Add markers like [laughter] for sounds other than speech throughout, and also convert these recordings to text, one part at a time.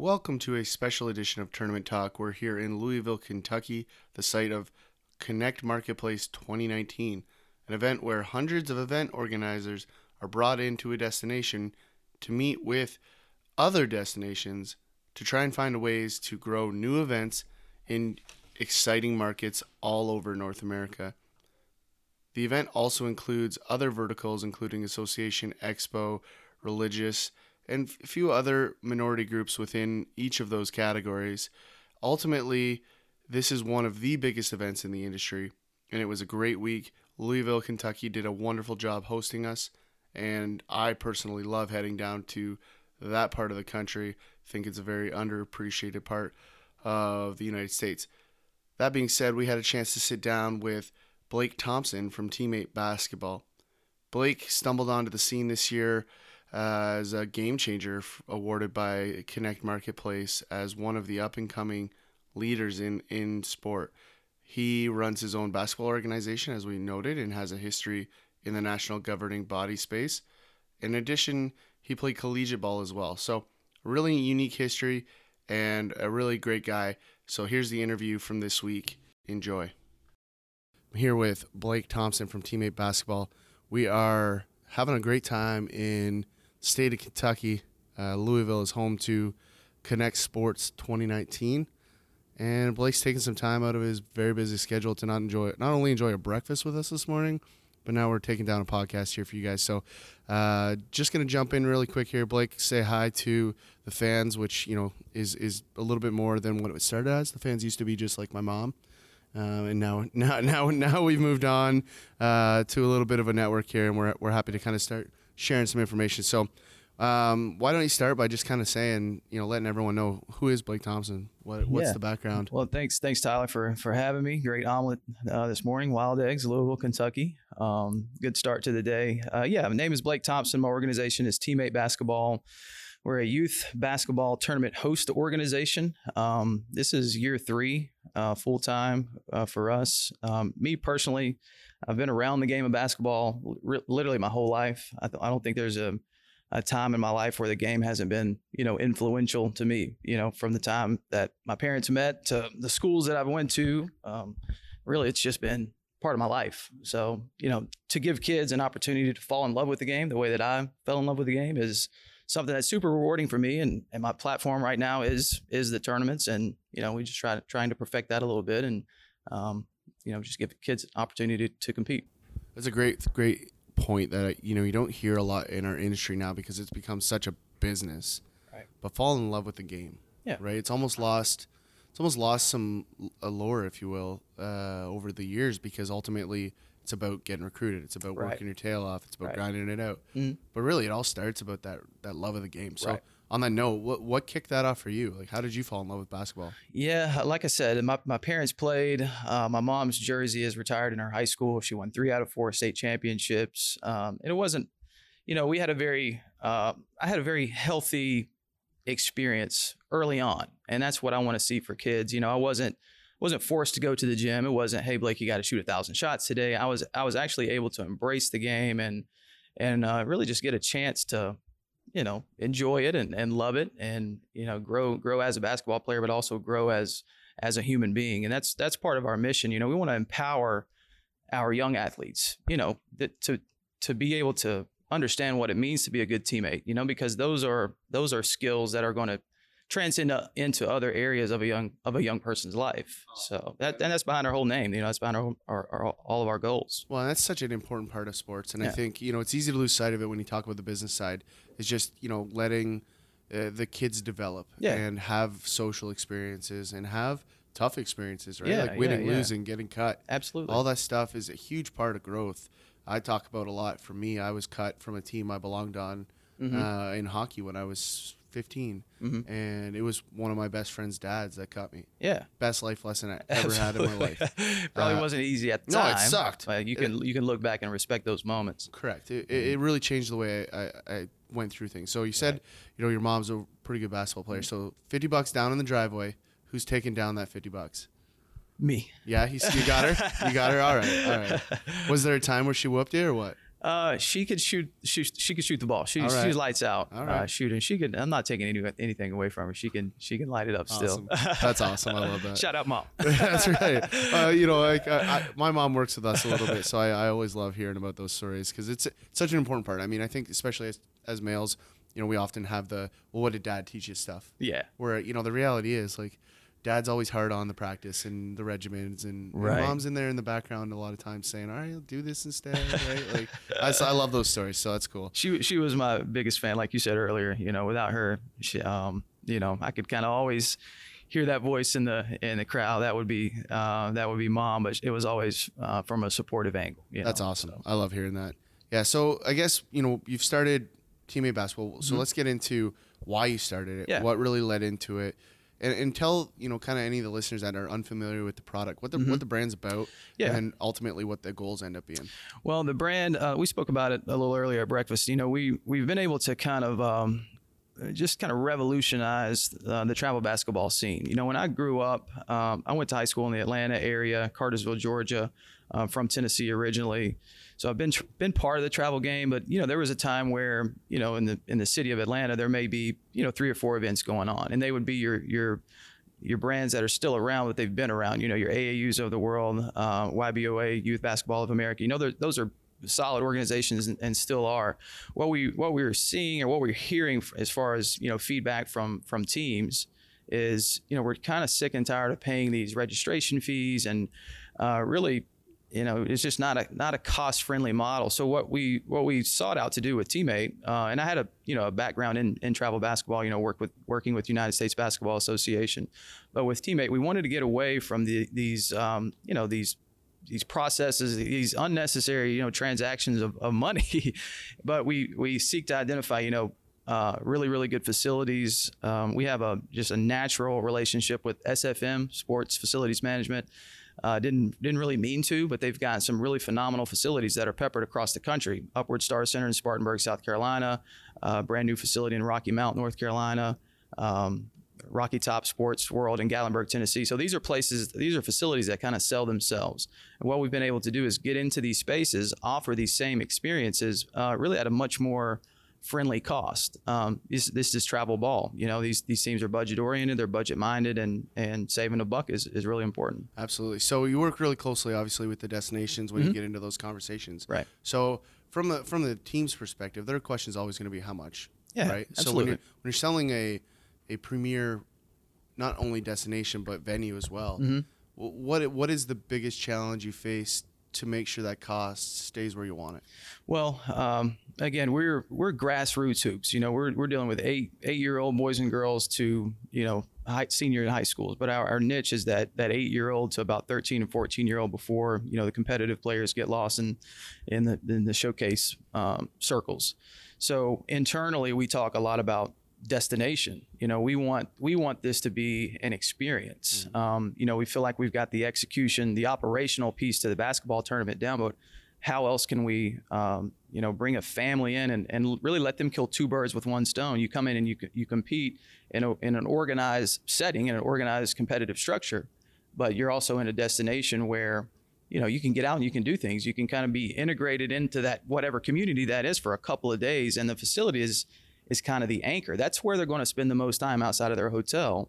Welcome to a special edition of Tournament Talk. We're here in Louisville, Kentucky, the site of Connect Marketplace 2019, an event where hundreds of event organizers are brought into a destination to meet with other destinations to try and find ways to grow new events in exciting markets all over North America. The event also includes other verticals, including association, expo, religious, and a few other minority groups within each of those categories. Ultimately, this is one of the biggest events in the industry, and it was a great week. Louisville, Kentucky did a wonderful job hosting us, and I personally love heading down to that part of the country. I think it's a very underappreciated part of the United States. That being said, we had a chance to sit down with Blake Thompson from Teammate Basketball. Blake stumbled onto the scene this year as a game changer awarded by Connect Marketplace as one of the up and coming leaders in, in sport. He runs his own basketball organization, as we noted, and has a history in the national governing body space. In addition, he played collegiate ball as well. So, really unique history and a really great guy. So, here's the interview from this week. Enjoy. I'm here with Blake Thompson from Teammate Basketball. We are having a great time in state of Kentucky. Uh, Louisville is home to Connect Sports 2019, and Blake's taking some time out of his very busy schedule to not enjoy not only enjoy a breakfast with us this morning, but now we're taking down a podcast here for you guys. So, uh, just gonna jump in really quick here, Blake. Say hi to the fans, which you know is is a little bit more than what it started as. The fans used to be just like my mom. Um, and now, [laughs] now, now, now we've moved on uh, to a little bit of a network here, and we're we're happy to kind of start sharing some information. So, um, why don't you start by just kind of saying, you know, letting everyone know who is Blake Thompson? What what's Yeah. the background? Well, thanks, thanks Tyler for for having me. Great omelet uh, this morning. Wild Eggs, Louisville, Kentucky. Um, good start to the day. Uh, yeah, my name is Blake Thompson. My organization is Teammate Basketball. We're a youth basketball tournament host organization. Um, this is year three, uh, full time uh, for us. Um, me personally, I've been around the game of basketball li- literally my whole life. I, th- I don't think there's a a time in my life where the game hasn't been, you know, influential to me. You know, from the time that my parents met to the schools that I've went to, um, really, it's just been part of my life. So, you know, to give kids an opportunity to fall in love with the game the way that I fell in love with the game is something that's super rewarding for me. And, and my platform right now is is the tournaments, and you know, we just try trying to perfect that a little bit, and um, you know, just give kids an opportunity to, to compete. That's a great great point that you know you don't hear a lot in our industry now because it's become such a business. Right. But fall in love with the game. Yeah. Right. It's almost lost. It's almost lost some allure, if you will, uh, over the years because ultimately it's about getting recruited. It's about Right. working your tail off. It's about Right. grinding it out. Mhm. But really, it all starts about that that love of the game. So Right. on that note, what what kicked that off for you? Like, how did you fall in love with basketball? Yeah, like I said, my, my parents played. Uh, my mom's jersey is retired in her high school. She won three out of four state championships. Um, and it wasn't, you know, we had a very, uh, I had a very healthy experience early on, and that's what I want to see for kids. You know, I wasn't wasn't forced to go to the gym. It wasn't, hey Blake, you got to shoot a thousand shots today. I was I was actually able to embrace the game and and uh, really just get a chance to you know enjoy it and, and love it and you know grow grow as a basketball player but also grow as as a human being and that's that's part of our mission you know we want to empower our young athletes you know that to to be able to understand what it means to be a good teammate you know because those are those are skills that are going to transcend uh, into other areas of a young of a young person's life so that and that's behind our whole name you know that's behind our, our, our all of our goals Well, that's such an important part of sports, and I think you know it's easy to lose sight of it when you talk about the business side. It's just you know letting uh, the kids develop Yeah. and have social experiences and have tough experiences, right? Yeah, like winning, yeah, yeah. losing, getting cut. absolutely All that stuff is a huge part of growth. I talk about a lot. For me, I was cut from a team I belonged on Mhm. uh, in hockey when I was 15, Mhm. and it was one of my best friend's dads that cut me. yeah Best life lesson I ever had in my life. [laughs] Probably Uh, wasn't easy at the no, time. No it sucked. You can you can look back and respect those moments. Correct. It, it, it really changed the way I, I, I went through things. So you said, you know, your mom's a pretty good basketball player. So fifty bucks down in the driveway. Who's taking down that fifty bucks? Me. Yeah, he's, you got her. You got her. All right, all right. [laughs] Was there a time where she whooped you or what? Uh, she could shoot. She, she could shoot the ball. She, right. she's lights out All uh, shooting. She could. I'm not taking any, anything away from her. She can. She can light it up still. That's awesome. I love that. [laughs] Shout out, mom. [laughs] That's right. [laughs] Uh, you know, like I, I, my mom works with us a little bit, so I, I always love hearing about those stories because it's such an important part. I mean, I think especially as, as males, you know, we often have the well, what did dad teach you stuff? Yeah. Where you know the reality is like, dad's always hard on the practice and the regimens, and, and Right. mom's in there in the background a lot of times saying, "All right, I'll do this instead." Right? Like, I, I love those stories, so that's cool. She she was my biggest fan, like you said earlier. You know, without her, she, um, you know, I could kind of always hear that voice in the in the crowd. That would be uh, that would be mom, but it was always uh, from a supportive angle. That's know, awesome. so. I love hearing that. Yeah. So I guess you know you've started teammate basketball. So let's get into why you started it. Mm-hmm. Yeah. What really led into it, and, and tell you know kind of any of the listeners that are unfamiliar with the product what the what the brand's about, Mm-hmm. Yeah. and ultimately what the goals end up being. Well, the brand uh, we spoke about it a little earlier at breakfast. You know, we we've been able to kind of um, just kind of revolutionized uh, the travel basketball scene. You know, when I grew up, um, I went to high school in the Atlanta area, Cartersville, Georgia. Uh, from Tennessee originally, so I've been tr- been part of the travel game. But you know, there was a time where you know in the in the city of Atlanta, there may be you know three or four events going on, and they would be your your your brands that are still around, but they've been around. You know, your AAUs of the world, uh, YBOA, Youth Basketball of America. You know, those are solid organizations and, and still are. What we what we were seeing or what we're hearing as far as you know feedback from from teams is you know we're kind of sick and tired of paying these registration fees and uh, really you know it's just not a not a cost friendly model so what we what we sought out to do with teammate uh, and i had a you know a background in, in travel basketball you know work with working with united states basketball association but with teammate we wanted to get away from the these um, you know these these processes, these unnecessary, you know, transactions of, of money, [laughs] but we we seek to identify, you know, uh, really really good facilities. Um, we have a just a natural relationship with SFM Sports Facilities Management. Uh, didn't didn't really mean to, but they've got some really phenomenal facilities that are peppered across the country. Upward Star Center in Spartanburg, South Carolina, uh, brand new facility in Rocky Mount, North Carolina. Um, Rocky Top Sports World in Gatlinburg, Tennessee. So these are places, these are facilities that kind of sell themselves. And what we've been able to do is get into these spaces, offer these same experiences, uh, really at a much more friendly cost. Um, this, this is travel ball. You know, these these teams are budget oriented, they're budget minded, and and saving a buck is, is really important. Absolutely. So you work really closely, obviously, with the destinations when you get into those conversations. Mm-hmm. Right. So from the from the team's perspective, their question is always going to be how much. Yeah, Right. So when absolutely. you're when you're selling a a premier, not only destination but venue as well, Mm-hmm. what what is the biggest challenge you face to make sure that cost stays where you want it? Well, um, again, we're we're grassroots hoops. You know, we're we're dealing with eight eight year old boys and girls to you know high, senior and high schools. But our, our niche is that that eight year old to about thirteen and fourteen year old before you know the competitive players get lost in in the in the showcase um, circles. So internally, we talk a lot about destination. You know, we want we want this to be an experience. Um, you know, we feel like we've got the execution, the operational piece to the basketball tournament down, but how else can we, um, you know, bring a family in and, and really let them kill two birds with one stone? You come in and you you compete in a, in an organized setting, in an organized competitive structure, but you're also in a destination where you know you can get out and you can do things. You can kind of be integrated into that whatever community that is for a couple of days, and the facility is is kind of the anchor. That's where they're going to spend the most time outside of their hotel.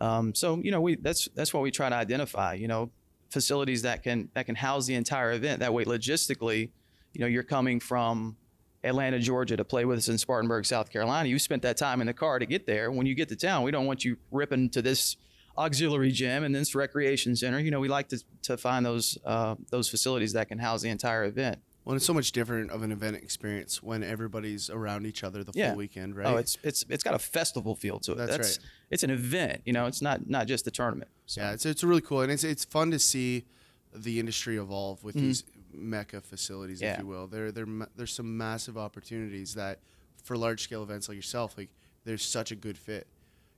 Um, so you know we that's that's what we try to identify. You know facilities that can that can house the entire event. That way, logistically, you know, you're coming from Atlanta, Georgia, to play with us in Spartanburg, South Carolina. You spent that time in the car to get there. When you get to town, we don't want you ripping to this auxiliary gym and this recreation center. You know, we like to to find those uh, those facilities that can house the entire event. Well, it's so much different of an event experience when everybody's around each other the Yeah. full weekend, right? Oh, it's it's it's got a festival feel to it. That's right. It's an event. You know, it's not not just the tournament. So, Yeah, it's it's really cool, and it's it's fun to see the industry evolve with these mecca facilities, if Mm-hmm. Yeah. you will. There there there's some massive opportunities that for large scale events like yourself, like there's such a good fit.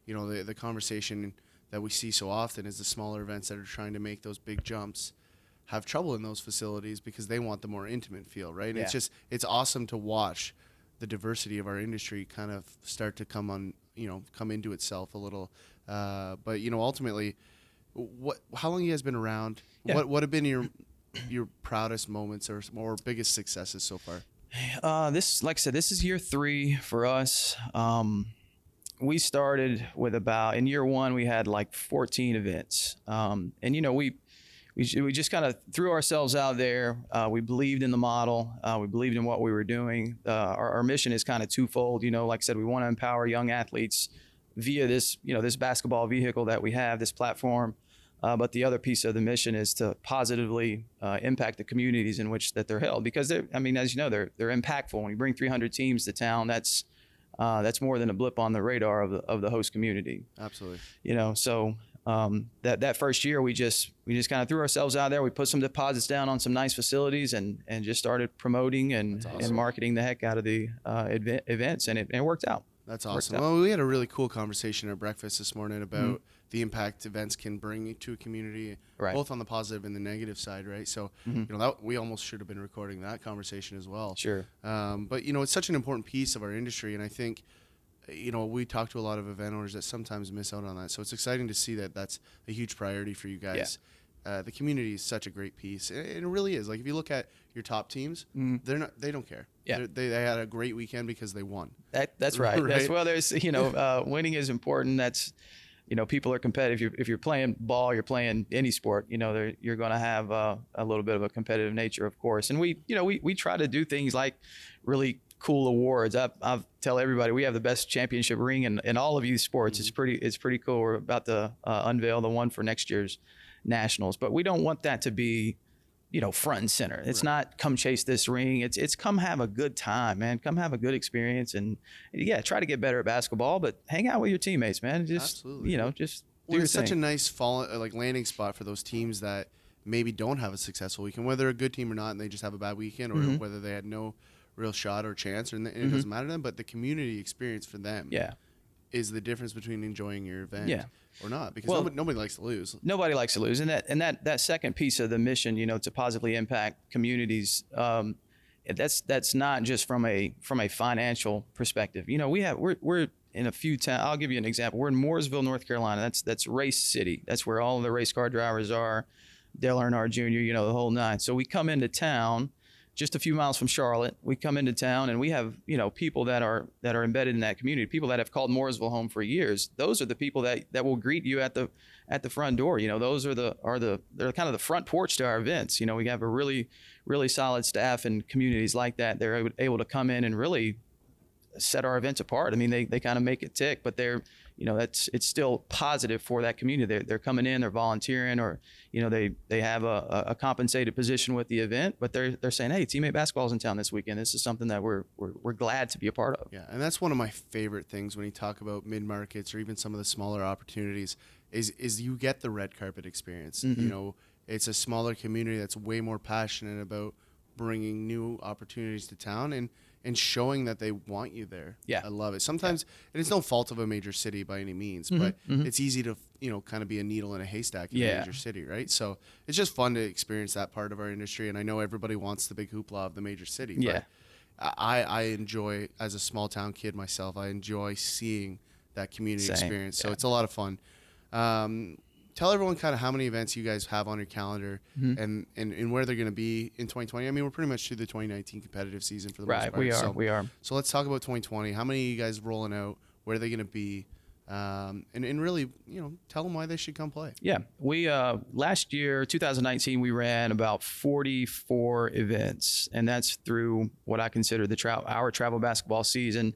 You know, the the conversation that we see so often is the smaller events that are trying to make those big jumps have trouble in those facilities because they want the more intimate feel, right? And It's just it's awesome to watch the diversity of our industry kind of start to come on, you know, come into itself a little. Uh, but you know, ultimately, what how long you guys been around? Yeah. What what have been your your proudest moments or or biggest successes so far? Uh, this, like I said, this is year three for us. Um, we started with about in year one we had like 14 events, um, and you know we we, we just kind of threw ourselves out there. Uh, we believed in the model. Uh, we believed in what we were doing. Uh, our, our, mission is kind of twofold. You know, like I said, we want to empower young athletes via this, you know, this basketball vehicle that we have, this platform. Uh, but the other piece of the mission is to positively uh, impact the communities in which that they're held, because they're, I mean, as you know, they're they're impactful. When you bring 300 teams to town, that's uh, that's more than a blip on the radar of the of the host community. Absolutely. You know, so um, that that first year we just we just kind of threw ourselves out there. We put some deposits down on some nice facilities and and just started promoting and, awesome. and marketing the heck out of the uh, event, events, and it, and it worked out. That's awesome. Well, we had a really cool conversation at breakfast this morning about mm-hmm. the impact events can bring to a community, right. both on the positive and the negative side, right? So, mm-hmm. you know, that we almost should have been recording that conversation as well. Sure. Um, but you know, it's such an important piece of our industry, and I think you know, we talk to a lot of event owners that sometimes miss out on that. So it's exciting to see that that's a huge priority for you guys. Yeah. Uh, the community is such a great piece, and it really is. Like if you look at your top teams, mm. they're not, they don't care. Yeah, they they had a great weekend because they won. That that's right. [laughs] right? That's well, there's you know, [laughs] uh, winning is important. That's you know, people are competitive. If you're, if you're playing ball, you're playing any sport. You know, you're going to have uh, a little bit of a competitive nature, of course. And we, you know, we we try to do things like really cool awards. I, I tell everybody we have the best championship ring in, in all of youth sports. Mm-hmm. It's pretty it's pretty cool. We're about to uh, unveil the one for next year's nationals, but we don't want that to be you know front and center. It's right. not come chase this ring. It's it's come have a good time, man. Come have a good experience and yeah, try to get better at basketball, but hang out with your teammates, man. Just Absolutely. you know, just well, it's such a nice fall uh, like landing spot for those teams that maybe don't have a successful weekend, whether a good team or not, and they just have a bad weekend, or mm-hmm. whether they had no real shot or chance, and, it mm-hmm. doesn't matter to them. But the community experience for them, yeah, is the difference between enjoying your event, yeah. or not. Because well, nobody, nobody, likes to lose. Nobody likes to lose, and that and that that second piece of the mission, you know, to positively impact communities. Um, that's that's not just from a from a financial perspective. You know, we have we're we're in a few towns. I'll give you an example. We're in Mooresville, North Carolina. That's that's race city. That's where all the race car drivers are. Dale Earnhardt Jr. You know the whole nine. So we come into town just a few miles from Charlotte. We come into town and we have, you know, people that are that are embedded in that community, people that have called Mooresville home for years. Those are the people that that will greet you at the at the front door. You know, those are the are the they're kind of the front porch to our events. You know, we have a really really solid staff and communities like that. They're able to come in and really set our events apart. I mean, they they kind of make it tick, but they're you know that's it's still positive for that community. They're, they're coming in, they're volunteering, or you know they they have a, a compensated position with the event, but they're they're saying, hey, teammate basketball's in town this weekend. This is something that we're we're, we're glad to be a part of. Yeah, and that's one of my favorite things when you talk about mid markets or even some of the smaller opportunities is is you get the red carpet experience. Mm-hmm. You know, it's a smaller community that's way more passionate about bringing new opportunities to town and and showing that they want you there. Yeah, I love it. Sometimes yeah. it's no fault of a major city by any means, mm-hmm, but mm-hmm. it's easy to you know kind of be a needle in a haystack in yeah. a major city, right? So it's just fun to experience that part of our industry. And I know everybody wants the big hoopla of the major city. Yeah, I I enjoy as a small town kid myself. I enjoy seeing that community Same. experience. So yeah. it's a lot of fun. Um, tell everyone kind of how many events you guys have on your calendar mm-hmm. and, and, and where they're going to be in 2020. I mean, we're pretty much through the 2019 competitive season for the right, most part. we are. So, we are. So let's talk about 2020. How many of you guys rolling out? Where are they going to be? Um, and, and really, you know, tell them why they should come play. Yeah, we uh, last year, 2019, we ran about 44 events, and that's through what I consider the tra- our travel basketball season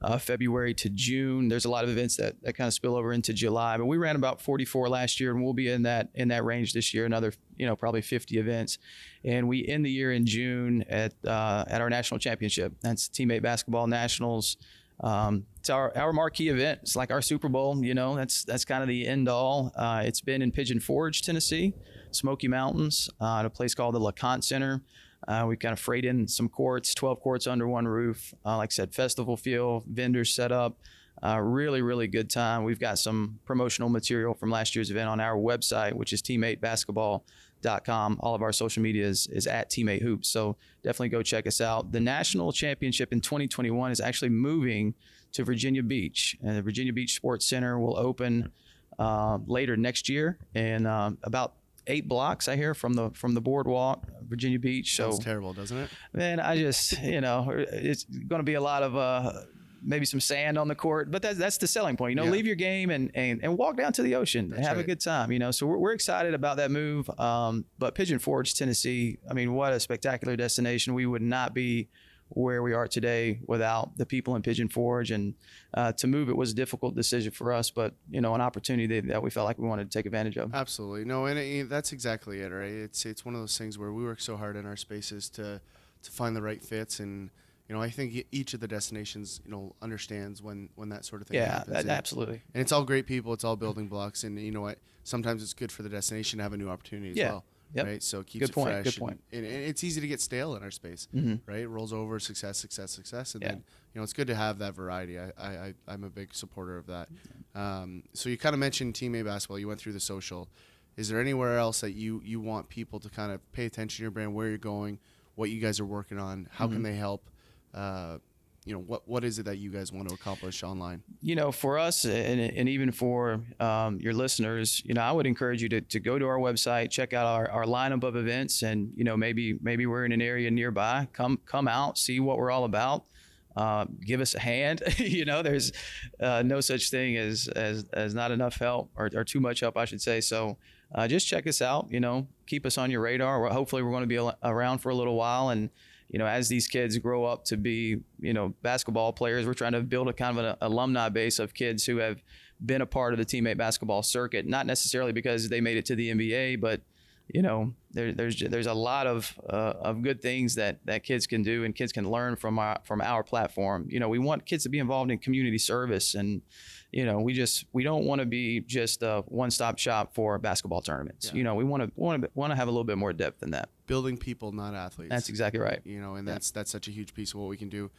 uh, February to June. There's a lot of events that, that kind of spill over into July, but we ran about 44 last year, and we'll be in that in that range this year. Another, you know, probably 50 events, and we end the year in June at uh, at our national championship. That's Teammate Basketball Nationals. Um, it's our, our marquee event. It's like our Super Bowl. You know, that's that's kind of the end all. Uh, it's been in Pigeon Forge, Tennessee, Smoky Mountains, uh, at a place called the LeConte Center. Uh, we kind of freight in some courts, 12 courts under one roof. Uh, like I said, festival feel, vendors set up. Uh, really, really good time. We've got some promotional material from last year's event on our website, which is teammatebasketball.com. All of our social media is, is at Teammate Hoops. So definitely go check us out. The national championship in 2021 is actually moving to Virginia Beach. And the Virginia Beach Sports Center will open uh, later next year. And uh, about eight blocks I hear from the from the boardwalk, Virginia Beach. So Sounds terrible, doesn't it? man, I just you know it's going to be a lot of uh, maybe some sand on the court, but that's that's the selling point. You know, Yeah. leave your game and and, and walk down to the ocean and That's have a good time. You know, so we're, we're excited about that move. Um, but Pigeon Forge, Tennessee, I mean, what a spectacular destination. We would not be where we are today without the people in Pigeon Forge. And uh, to move it was a difficult decision for us, but you know, an opportunity that, we felt like we wanted to take advantage of. Absolutely. No, and it, that's exactly it, right? It's it's one of those things where we work so hard in our spaces to to find the right fits and you know, I think each of the destinations, you know, understands when when that sort of thing Yeah, happens. that, absolutely. and it's all great people, it's all building blocks and you know what? Sometimes it's good for the destination to have a new opportunity as Yeah. well. Yep. Right? So it keeps Good it point, fresh. good point. And, and it's easy to get stale in our space. Mhm. Right? It rolls over success, success, success. And Yeah. then, you know, it's good to have that variety. I, I, I I'm a big supporter of that. Um, so you kind of mentioned Teammate basketball. You went through the social. Is there anywhere else that you you want people to kind of pay attention to your brand, where you're going, what you guys are working on, how Mm-hmm. can they help? Uh, you know, what what is it that you guys want to accomplish online? you know, for us and, and even for um, your listeners, you know, I would encourage you to, to go to our website, check out our, our lineup of events, and you know, maybe maybe we're in an area nearby. Come come out, see what we're all about. Uh, give us a hand. [laughs] you know, there's uh, no such thing as, as as not enough help or, or too much help, I should say. So uh, just check us out. You know, keep us on your radar. Hopefully, we're going to be around for a little while, and you know, as these kids grow up to be, you know, basketball players, we're trying to build a kind of an alumni base of kids who have been a part of the teammate basketball circuit, not necessarily because they made it to the NBA, but you know, there, there's there's a lot of uh, of good things that that kids can do and kids can learn from our from our platform. You know, we want kids to be involved in community service, and you know, we just we don't want to be just a one stop shop for basketball tournaments. Yeah. You know, we want to want to want to have a little bit more depth than that. Building people, not athletes. That's exactly right. you know, and Yeah. that's that's such a huge piece of what we can do.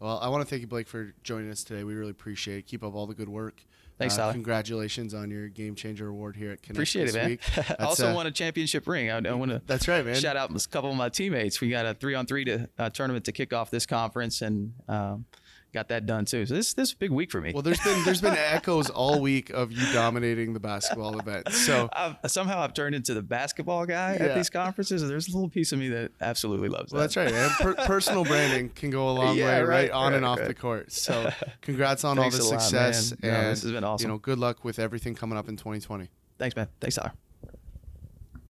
Well, I want to thank you, Blake, for joining us today. We really appreciate it. Keep up all the good work. Thanks, uh, Tyler. Congratulations on your Game Changer Award here at Connect Appreciate this it, man. week. [laughs] I also uh, won a championship ring. I, I want to That's right, man. shout out a couple of my teammates. We got a three on three to uh, tournament to kick off this conference, and um, got that done too. So this this is a big week for me. Well, there's been there's been [laughs] echoes all week of you dominating the basketball event. So I've, somehow I've turned into the basketball guy Yeah. at these conferences. and There's a little piece of me that absolutely loves well, that. that's right, man. Per- personal branding can go a long Yeah, way, right, right, on and off right. the court. So, [laughs] congrats on all the a lot, success. No, and this has been awesome. you know, good luck with everything coming up in 2020. Thanks, man. Thanks, Tyler.